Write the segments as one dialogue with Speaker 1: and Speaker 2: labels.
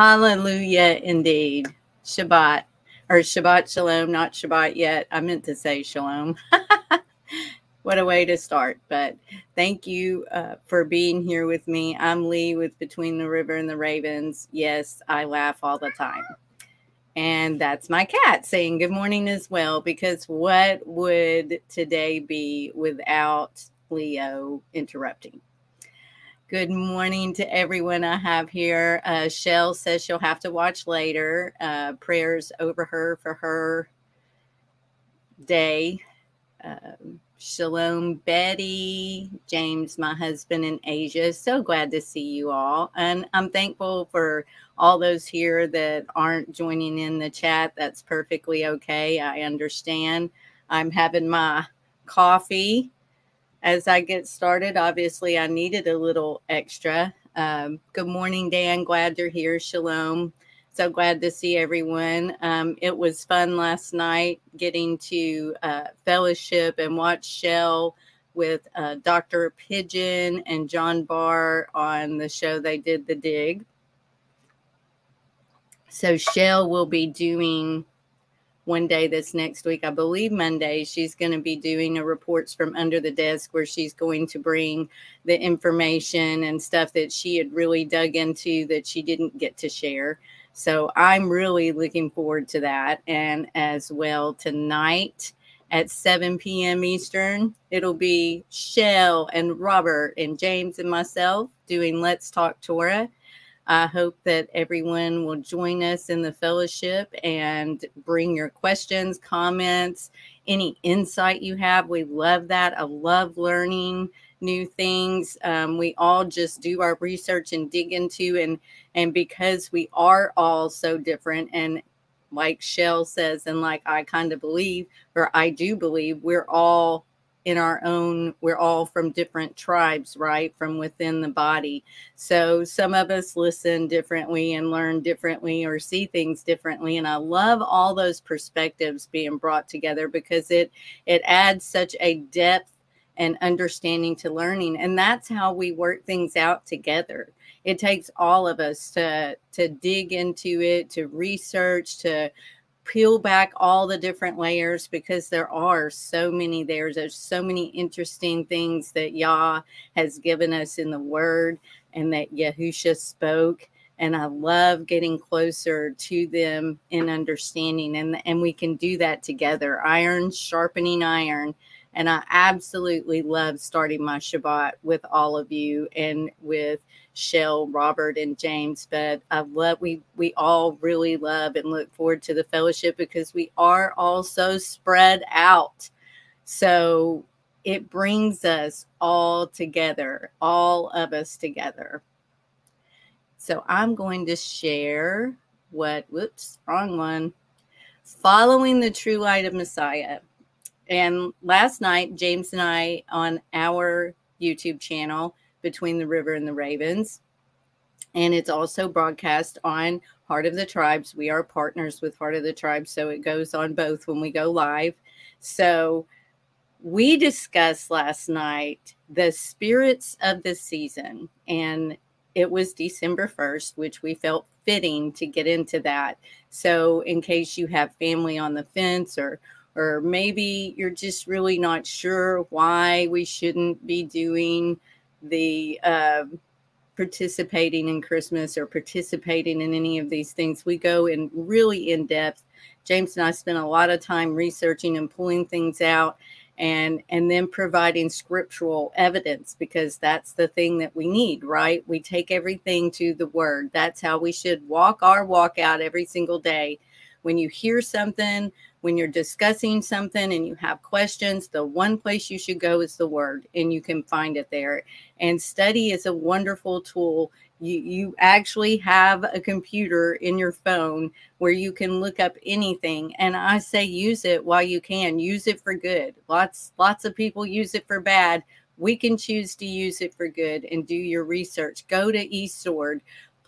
Speaker 1: Hallelujah, indeed. Shabbat or Shabbat Shalom, not Shabbat yet. I meant to say Shalom. what a way to start. But thank you uh, for being here with me. I'm Leigh with Between the River and the Ravens. Yes, I laugh all the time. And that's my cat saying good morning as well, because what would today be without Leo interrupting? Good morning to everyone I have here. Uh, Shell says she'll have to watch later. Uh, prayers over her for her day. Um, Shalom, Betty, James, my husband in Asia. So glad to see you all. And I'm thankful for all those here that aren't joining in the chat. That's perfectly okay. I understand. I'm having my coffee as I get started. Obviously, I needed a little extra. Um, good morning, Dan. Glad you're here. Shalom. So glad to see everyone. Um, it was fun last night getting to uh, fellowship and watch Shell with uh, Dr. Pigeon and John Barr on the show they did, The Dig. So Shell will be doing one day this next week, I believe Monday, she's going to be doing a reports from under the desk where she's going to bring the information and stuff that she had really dug into that she didn't get to share. So I'm really looking forward to that. And as well, tonight at 7 p.m. Eastern, it'll be Shell and Robert and James and myself doing Let's Talk Torah. I hope that everyone will join us in the fellowship and bring your questions, comments, any insight you have. We love that. I love learning new things. Um, we all just do our research and dig into and and because we are all so different and like Shell says and like I kind of believe or I do believe we're all in our own we're all from different tribes right from within the body. So some of us listen differently and learn differently or see things differently and i love all those perspectives being brought together because it it adds such a depth and understanding to learning and that's how we work things out together. It takes all of us to to dig into it to research to peel back all the different layers because there are so many there. There's so many interesting things that yah has given us in the word and that yahusha spoke. And i love getting closer to them in understanding. And and we can do that together. Iron sharpening iron and I absolutely love starting my Shabbat with all of you and with Shell, Robert, and James. But I love we we all really love and look forward to the fellowship because we are all so spread out. So it brings us all together, all of us together. So I'm going to share what, whoops, wrong one. Following the true light of Messiah. And last night, James and I on our YouTube channel, Between the River and the Ravens, and it's also broadcast on Heart of the Tribes. We are partners with Heart of the Tribes, so it goes on both when we go live. So we discussed last night the spirits of the season, and it was December 1st, which we felt fitting to get into that. So, in case you have family on the fence or or maybe you're just really not sure why we shouldn't be doing the uh, participating in Christmas or participating in any of these things. We go in really in depth. James and I spent a lot of time researching and pulling things out and and then providing scriptural evidence because that's the thing that we need right we take everything to the word that's how we should walk our walk out every single day when you hear something when you're discussing something and you have questions, the one place you should go is the word and you can find it there. And study is a wonderful tool. You, you actually have a computer in your phone where you can look up anything. And I say use it while you can. Use it for good. Lots, lots of people use it for bad. We can choose to use it for good and do your research. Go to eSword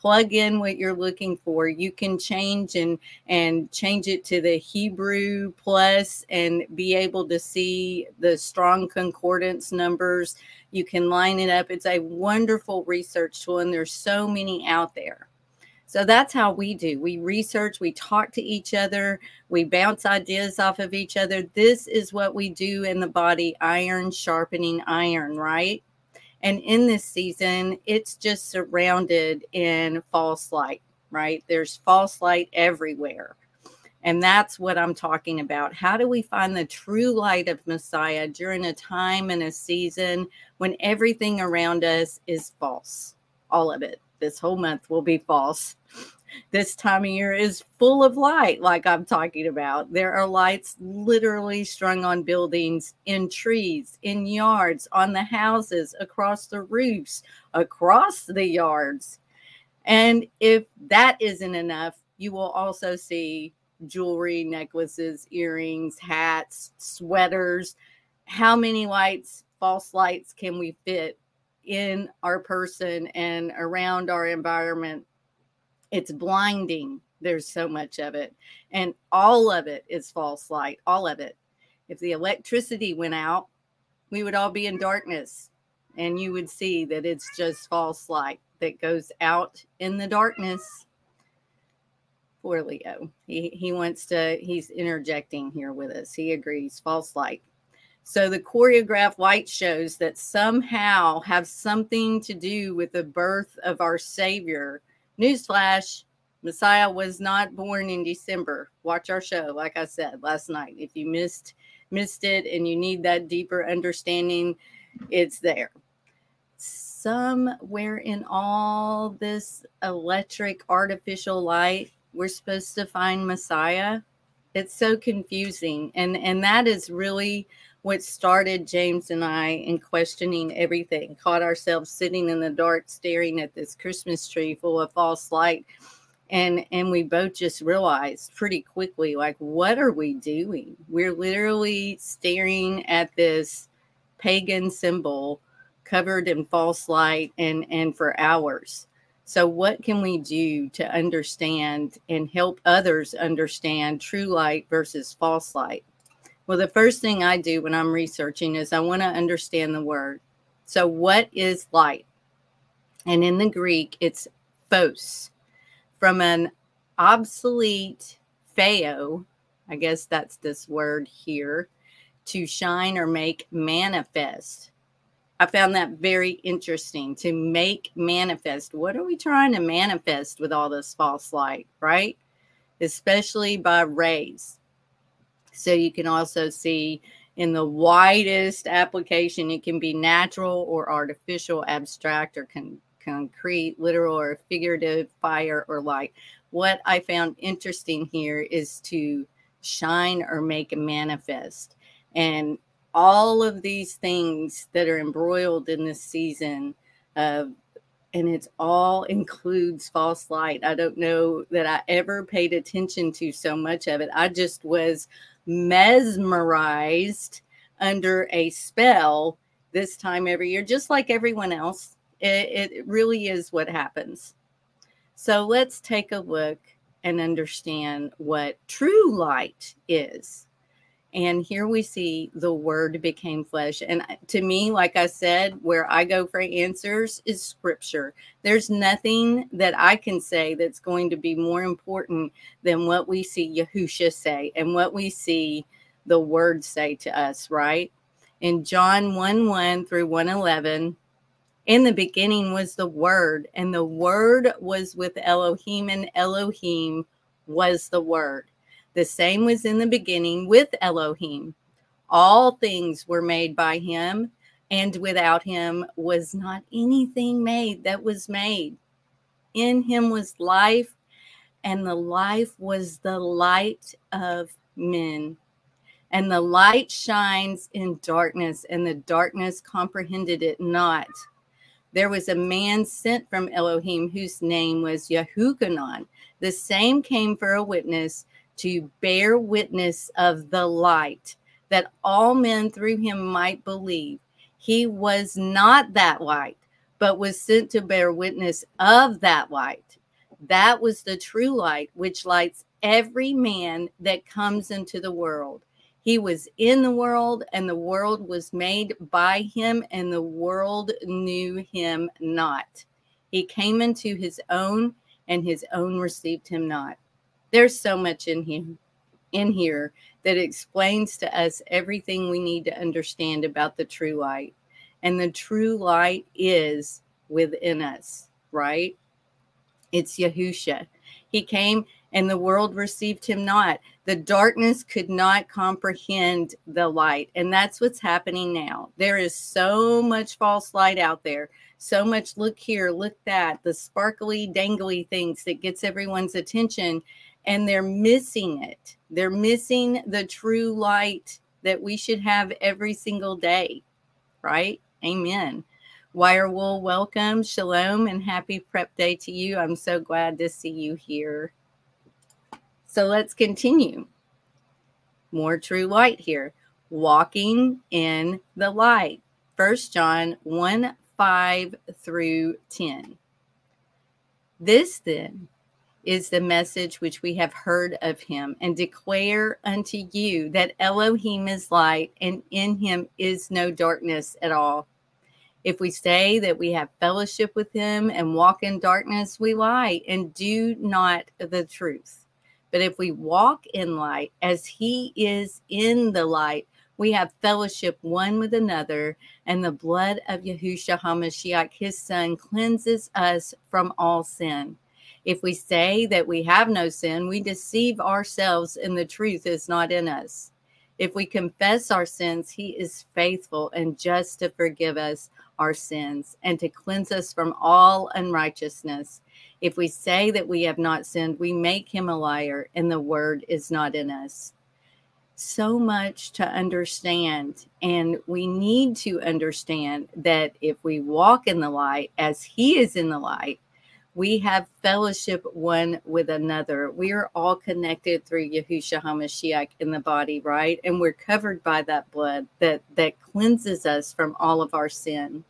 Speaker 1: plug in what you're looking for you can change and and change it to the hebrew plus and be able to see the strong concordance numbers you can line it up it's a wonderful research tool and there's so many out there So that's how we do. We research, we talk to each other, we bounce ideas off of each other. This is what we do in the body iron sharpening iron, right? And in this season, it's just surrounded in false light, right? There's false light everywhere. And that's what I'm talking about. How do we find the true light of Messiah during a time and a season when everything around us is false? All of it. This whole month will be false. This time of year is full of light, like I'm talking about. There are lights literally strung on buildings, in trees, in yards, on the houses, across the roofs, across the yards. And if that isn't enough, you will also see jewelry, necklaces, earrings, hats, sweaters. How many lights, false lights, can we fit in our person and around our environment? It's blinding. There's so much of it. And all of it is false light, all of it. If the electricity went out, we would all be in darkness and you would see that it's just false light that goes out in the darkness Poor Leo. He he wants to. He's interjecting here with us. He agrees. False light. So the choreographed light shows that somehow have something to do with the birth of our Savior. Newsflash: Messiah was not born in December. Watch our show, like I said last night. If you missed missed it and you need that deeper understanding, it's there. Somewhere in all this electric artificial light, we're supposed to find Messiah. It's so confusing. And and that is really what started James and I in questioning everything. Caught ourselves sitting in the dark staring at this Christmas tree full of false light. And and we both just realized pretty quickly like what are we doing? We're literally staring at this pagan symbol covered in false light and and for hours so, what can we do to understand and help others understand true light versus false light? Well, the first thing I do when I'm researching is I want to understand the word. So, what is light? And in the Greek, it's phos. From an obsolete phao, I guess that's this word here, to shine or make manifest. I found that very interesting to make manifest. What are we trying to manifest with all this false light, right? Especially by rays. So you can also see in the widest application, it can be natural or artificial, abstract or con- concrete, literal or figurative, fire or light. What I found interesting here is to shine or make manifest. And all of these things that are embroiled in this season uh, and it's all includes false light. I don't know that i ever paid attention to so much of it. I just was mesmerized under a spell this time every year just like everyone else. It, it really is what happens. So let's take a look and understand what true light is and here we see the word became flesh. And uh, to me, like I said, where I go for answers is scripture. There's nothing that I can say that's going to be more important than what we see Yahusha say and what we see the word say to us, right? In John 1 1 through 111, in the beginning was the word, and the word was with Elohim, and Elohim was the word the same was in the beginning with Elohim. All things were made by him, and without him was not anything made that was made. In him was life, and the life was the light of men. And the light shines in darkness, and the darkness comprehended it not. There was a man sent from Elohim whose name was Yahukanon. The same came for a witness to bear witness of the light, that all men through him might believe. He was not that light, but was sent to bear witness of that light. That was the true light, which lights every man that comes into the world. He was in the world, and the world was made by him, and the world knew him not. He came into his own, and his own received him not. There's so much in him in here that explains to us everything we need to understand about the true light. And the true light is within us, right? It's Yahusha. He came and the world received him not. The darkness could not comprehend the light. And that's what's happening now. There is so much false light out there. So much look here, look that, the sparkly, dangly things that gets everyone's attention. And they're missing it. They're missing the true light that we should have every single day. Right? Amen. Wirewool, welcome, shalom, and happy prep day to you. I'm so glad to see you here. So let's continue. More true light here. Walking in the light. First John 1 5 through 10. This then is the message which we have heard of him and declare unto you that Elohim is light and in him is no darkness at all. If we say that we have fellowship with him and walk in darkness, we lie and do not the truth. But if we walk in light as he is in the light, we have fellowship one with another, and the blood of Yahushua HaMashiach, his son, cleanses us from all sin. If we say that we have no sin, we deceive ourselves, and the truth is not in us. If we confess our sins, he is faithful and just to forgive us our sins and to cleanse us from all unrighteousness. If we say that we have not sinned, we make him a liar, and the word is not in us. So much to understand. And we need to understand that if we walk in the light as he is in the light, we have fellowship one with another. We are all connected through Yahushua HaMashiach in the body, right? And we're covered by that blood that that cleanses us from all of our sin.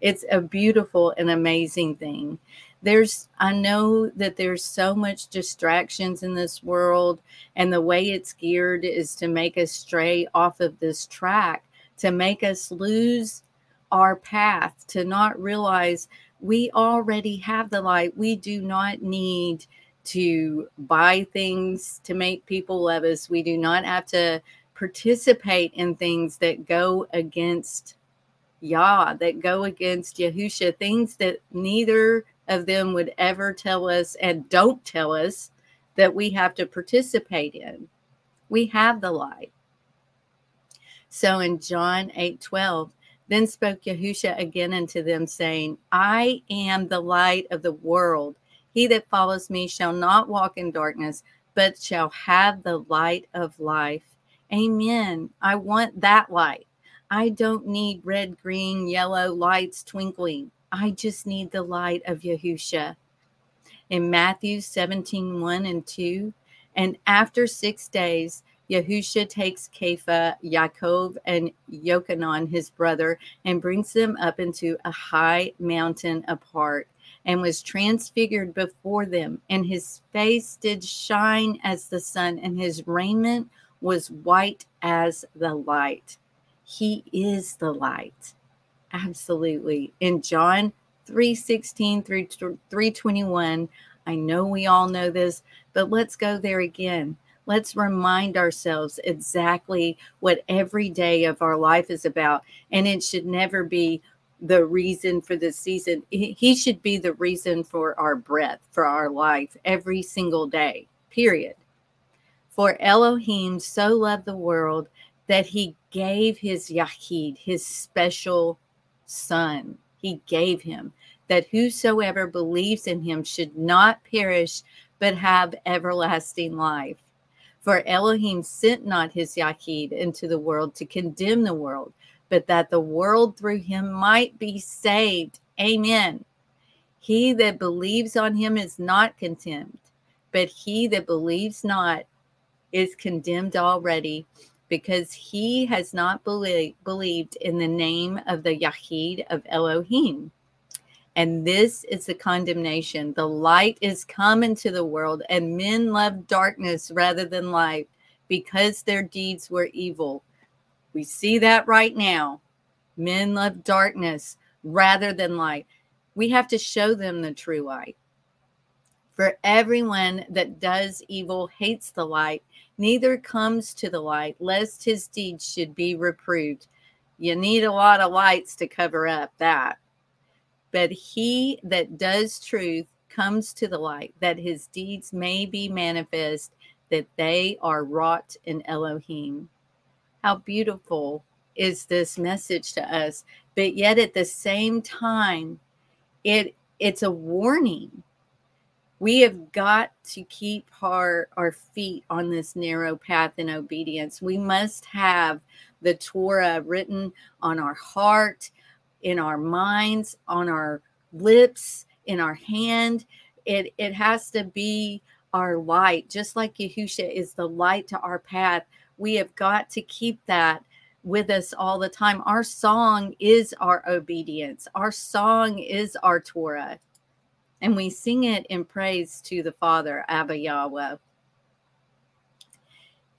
Speaker 1: It's a beautiful and amazing thing there's i know that there's so much distractions in this world and the way it's geared is to make us stray off of this track to make us lose our path to not realize we already have the light we do not need to buy things to make people love us we do not have to participate in things that go against Yah, that go against Yahusha, things that neither of them would ever tell us and don't tell us that we have to participate in. We have the light. So in John 8 12, then spoke Yahusha again unto them, saying, I am the light of the world. He that follows me shall not walk in darkness, but shall have the light of life. Amen. I want that light. I don't need red, green, yellow lights twinkling. I just need the light of Yahusha. In Matthew 17, 1 and 2, and after six days, Yahusha takes Kepha, Yaakov, and Yochanan, his brother, and brings them up into a high mountain apart, and was transfigured before them. And his face did shine as the sun, and his raiment was white as the light. He is the light. Absolutely. In John 316 through 321, I know we all know this, but let's go there again. Let's remind ourselves exactly what every day of our life is about. And it should never be the reason for the season. He should be the reason for our breath, for our life every single day, period. For Elohim so loved the world that he gave his Yahid, his special son. He gave him that whosoever believes in him should not perish, but have everlasting life. For Elohim sent not his Yahid into the world to condemn the world, but that the world through him might be saved. Amen. He that believes on him is not condemned, but he that believes not is condemned already because he has not believe, believed in the name of the Yahid of Elohim. And this is the condemnation. The light is come into the world, and men love darkness rather than light because their deeds were evil. We see that right now. Men love darkness rather than light. We have to show them the true light. For everyone that does evil hates the light, neither comes to the light, lest his deeds should be reproved. You need a lot of lights to cover up that. But he that does truth comes to the light, that his deeds may be manifest, that they are wrought in Elohim. How beautiful is this message to us, but yet at the same time, it it's a warning we have got to keep our, our feet on this narrow path in obedience. We must have the Torah written on our heart, in our minds, on our lips, in our hand. It, it has to be our light, just like Yahusha is the light to our path. We have got to keep that with us all the time. Our song is our obedience, our song is our Torah and we sing it in praise to the Father, Abba Yahweh.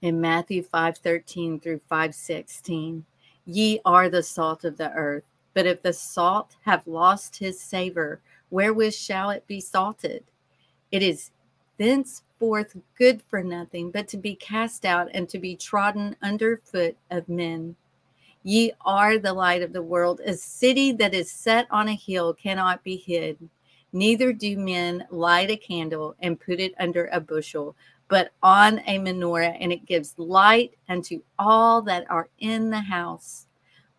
Speaker 1: In Matthew 5:13 through 5:16, ye are the salt of the earth, but if the salt have lost his savor, wherewith shall it be salted? It is thenceforth good for nothing but to be cast out and to be trodden under foot of men. Ye are the light of the world. A city that is set on a hill cannot be hid. Neither do men light a candle and put it under a bushel, but on a menorah, and it gives light unto all that are in the house.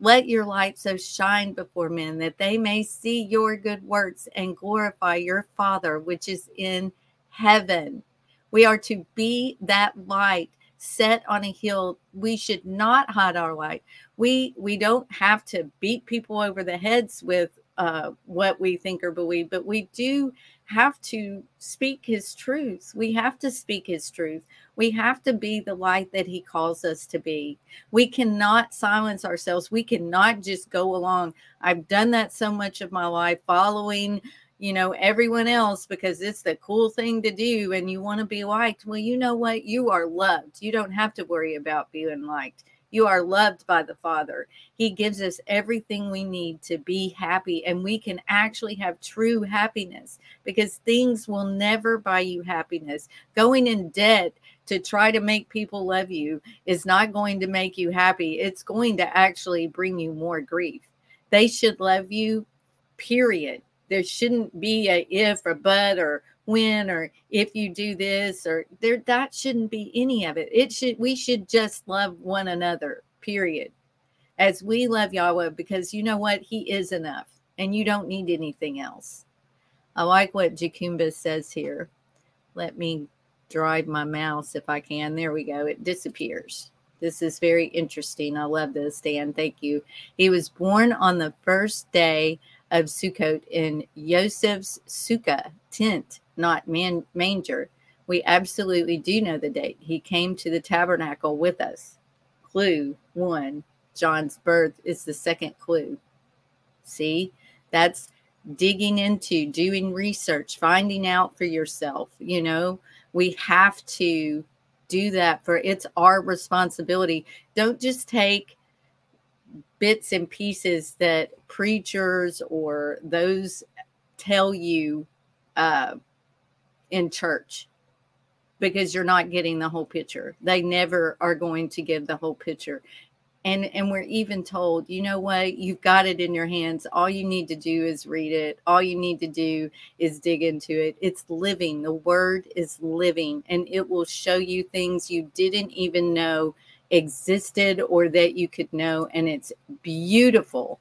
Speaker 1: Let your light so shine before men that they may see your good works and glorify your Father which is in heaven. We are to be that light set on a hill. We should not hide our light. We we don't have to beat people over the heads with uh, what we think or believe, but we do have to speak his truth. We have to speak his truth. We have to be the light that he calls us to be. We cannot silence ourselves. We cannot just go along. I've done that so much of my life following, you know, everyone else because it's the cool thing to do and you want to be liked. Well, you know what? You are loved. You don't have to worry about being liked. You are loved by the Father. He gives us everything we need to be happy, and we can actually have true happiness because things will never buy you happiness. Going in debt to try to make people love you is not going to make you happy. It's going to actually bring you more grief. They should love you, period. There shouldn't be a if or but or when or if you do this or there that shouldn't be any of it. It should we should just love one another period. As we love yahweh because you know what? He is enough and you don't need anything else. I like what jacumba says here. Let me drive my mouse if i can. There we go. It disappears. This is very interesting. I love this. Dan thank you. He was born on the first day of Sukkot in Yosef's sukkah tent not man, manger. We absolutely do know the date. He came to the tabernacle with us. Clue one John's birth is the second clue. See, that's digging into, doing research, finding out for yourself. You know, we have to do that for it's our responsibility. Don't just take bits and pieces that preachers or those tell you uh, in church because you're not getting the whole picture. They never are going to give the whole picture. And and we're even told, you know what, you've got it in your hands. All you need to do is read it. All you need to do is dig into it. It's living. The word is living and it will show you things you didn't even know existed or that you could know and it's beautiful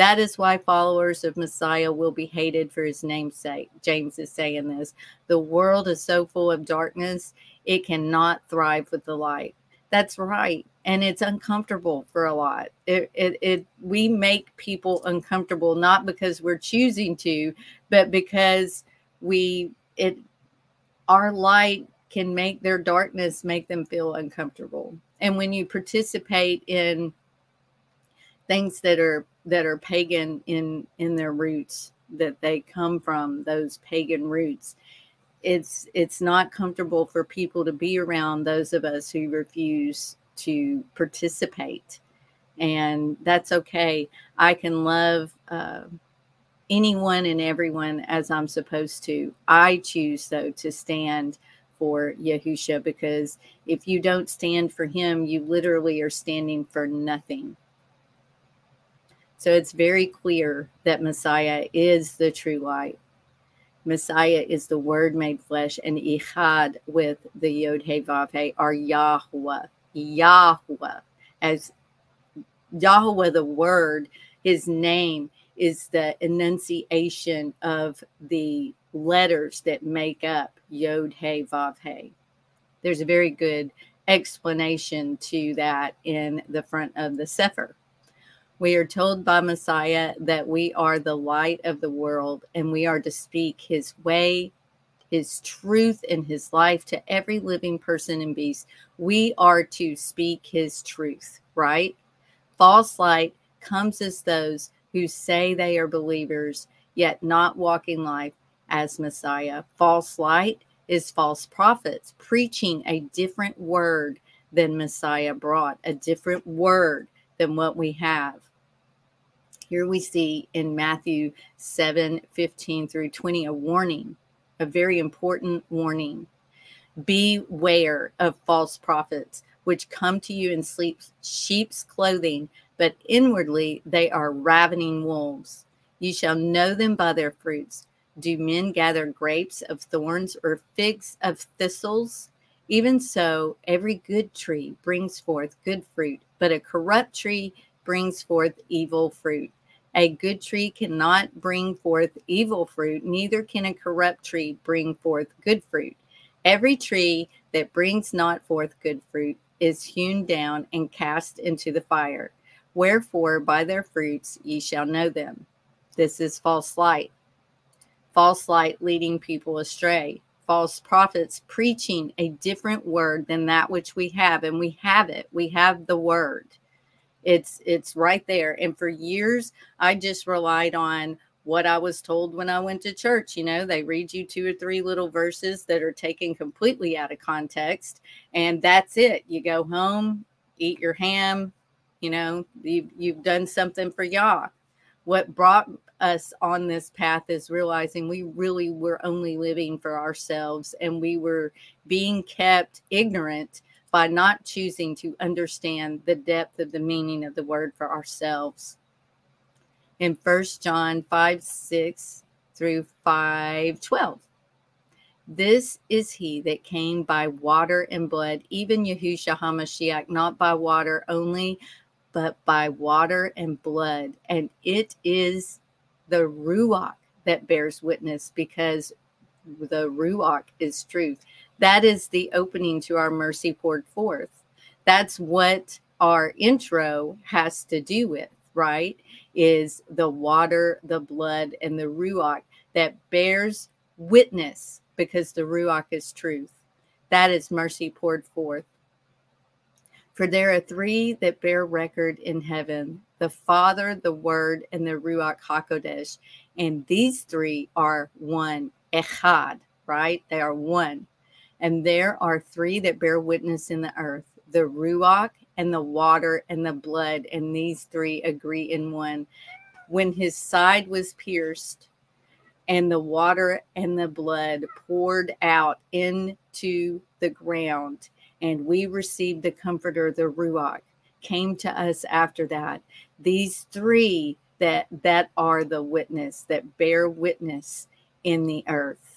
Speaker 1: that is why followers of Messiah will be hated for his name's sake. James is saying this. The world is so full of darkness, it cannot thrive with the light. That's right. And it's uncomfortable for a lot. It, it, it we make people uncomfortable not because we're choosing to, but because we it our light can make their darkness make them feel uncomfortable. And when you participate in things that are that are pagan in in their roots that they come from those pagan roots it's it's not comfortable for people to be around those of us who refuse to participate and that's okay i can love uh, anyone and everyone as I'm supposed to. I choose, though, to stand for Yahusha because if you don't stand for him, you literally are standing for nothing. So it's very clear that Messiah is the true light. Messiah is the word made flesh, and Echad with the Yod He Vav He are Yahweh. Yahweh. As Yahweh, the word, his name is the enunciation of the letters that make up Yod He Vav He. There's a very good explanation to that in the front of the Sefer. We are told by Messiah that we are the light of the world and we are to speak his way, his truth, and his life to every living person and beast. We are to speak his truth, right? False light comes as those who say they are believers, yet not walking life as Messiah. False light is false prophets preaching a different word than Messiah brought, a different word than what we have. Here we see in Matthew 7 15 through 20 a warning, a very important warning. Beware of false prophets, which come to you in sheep's clothing, but inwardly they are ravening wolves. You shall know them by their fruits. Do men gather grapes of thorns or figs of thistles? Even so, every good tree brings forth good fruit, but a corrupt tree brings forth evil fruit. A good tree cannot bring forth evil fruit, neither can a corrupt tree bring forth good fruit. Every tree that brings not forth good fruit is hewn down and cast into the fire. Wherefore, by their fruits ye shall know them. This is false light. False light leading people astray. False prophets preaching a different word than that which we have, and we have it. We have the word. It's it's right there. And for years, I just relied on what I was told when I went to church. You know, they read you two or three little verses that are taken completely out of context, and that's it. You go home, eat your ham, you know, you've, you've done something for Yah. What brought us on this path is realizing we really were only living for ourselves and we were being kept ignorant by not choosing to understand the depth of the meaning of the word for ourselves. In First John 5 6 through 5 12. This is he that came by water and blood, even Yahushua HaMashiach, not by water only, but by water and blood. And it is the Ruach that bears witness because the Ruach is truth. That is the opening to our mercy poured forth. That's what our intro has to do with, right? Is the water, the blood, and the Ruach that bears witness because the Ruach is truth. That is mercy poured forth. For there are three that bear record in heaven the Father, the Word, and the Ruach HaKodesh. And these three are one, Echad, right? They are one. And there are three that bear witness in the earth the Ruach and the water and the blood. And these three agree in one. When his side was pierced, and the water and the blood poured out into the ground, and we received the comforter, the Ruach, came to us after that. These three that that are the witness that bear witness in the earth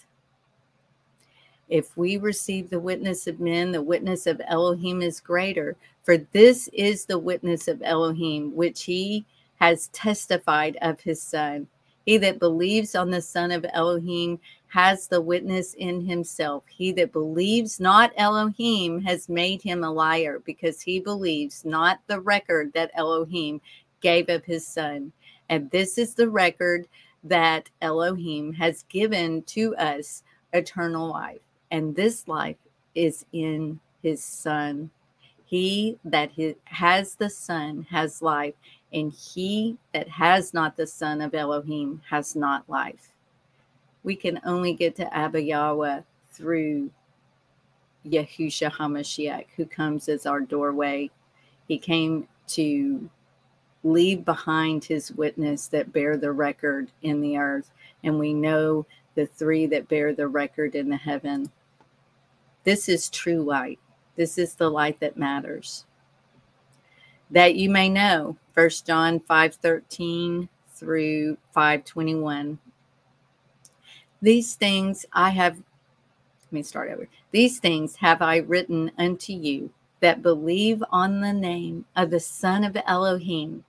Speaker 1: if we receive the witness of men, the witness of Elohim is greater. For this is the witness of Elohim, which he has testified of his Son. He that believes on the Son of Elohim has the witness in himself. He that believes not Elohim has made him a liar, because he believes not the record that Elohim gave of his Son. And this is the record that Elohim has given to us eternal life and this life is in his son. He that has the son has life, and he that has not the son of Elohim has not life. We can only get to Abba Yahweh through Yahusha HaMashiach, who comes as our doorway. He came to leave behind his witness that bear the record in the earth. And we know the three that bear the record in the heaven. This is true light. This is the light that matters. That you may know, First John 5:13 through 521. These things I have let me start over. These things have I written unto you that believe on the name of the Son of Elohim,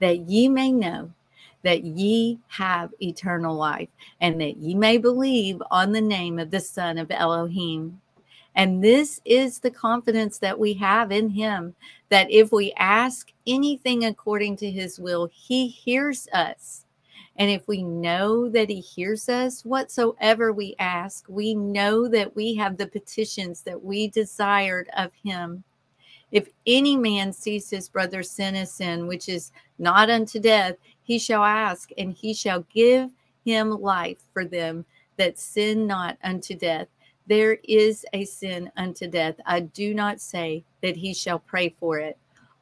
Speaker 1: that ye may know that ye have eternal life, and that ye may believe on the name of the Son of Elohim. And this is the confidence that we have in him that if we ask anything according to his will, he hears us. And if we know that he hears us, whatsoever we ask, we know that we have the petitions that we desired of him. If any man sees his brother sin a sin which is not unto death, he shall ask, and he shall give him life for them that sin not unto death. There is a sin unto death. I do not say that he shall pray for it.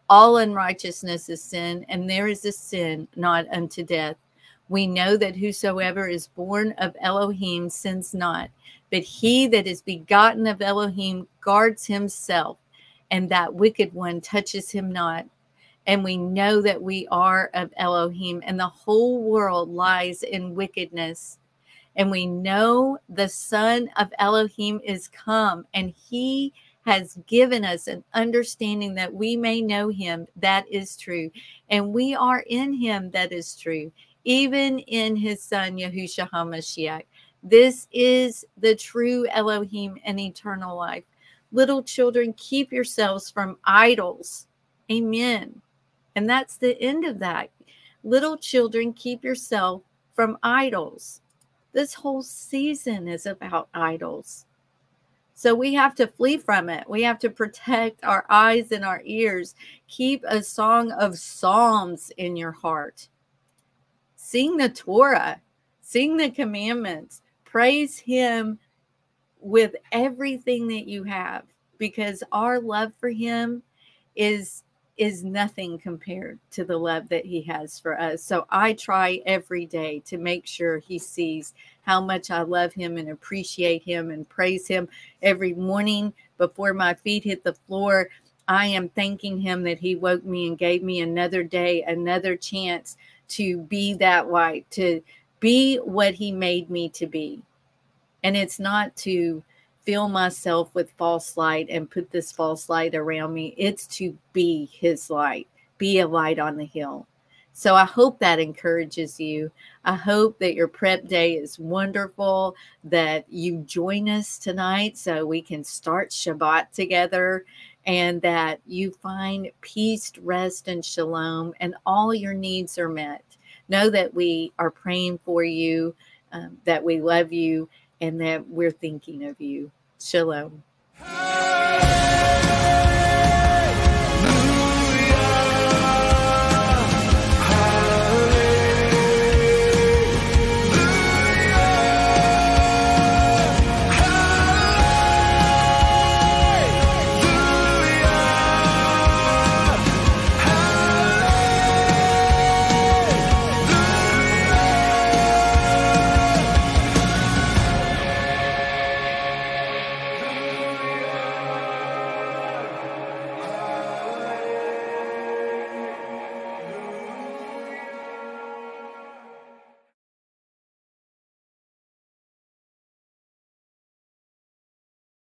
Speaker 1: All unrighteousness is sin, and there is a sin not unto death. We know that whosoever is born of Elohim sins not, but he that is begotten of Elohim guards himself, and that wicked one touches him not. And we know that we are of Elohim, and the whole world lies in wickedness. And we know the Son of Elohim is come, and he has given us an understanding that we may know him. That is true. And we are in him. That is true even in his son Yahushua HaMashiach. This is the true Elohim and eternal life. Little children, keep yourselves from idols. Amen. And that's the end of that. Little children, keep yourself from idols. This whole season is about idols. So we have to flee from it. We have to protect our eyes and our ears. Keep a song of psalms in your heart sing the Torah, sing the commandments, praise Him with everything that you have because our love for Him is is nothing compared to the love that he has for us. So I try every day to make sure he sees how much I love him and appreciate him and praise him every morning before my feet hit the floor. I am thanking him that he woke me and gave me another day, another chance to be that light, to be what He made me to be. And it's not to fill myself with false light and put this false light around me, it's to be His light, be a light on the hill. So I hope that encourages you. I hope that your prep day is wonderful, that you join us tonight so we can start Shabbat together and that you find peace, rest, and shalom, and all your needs are met. Know that we are praying for you, um, that we love you, and that we're thinking of you. Shalom.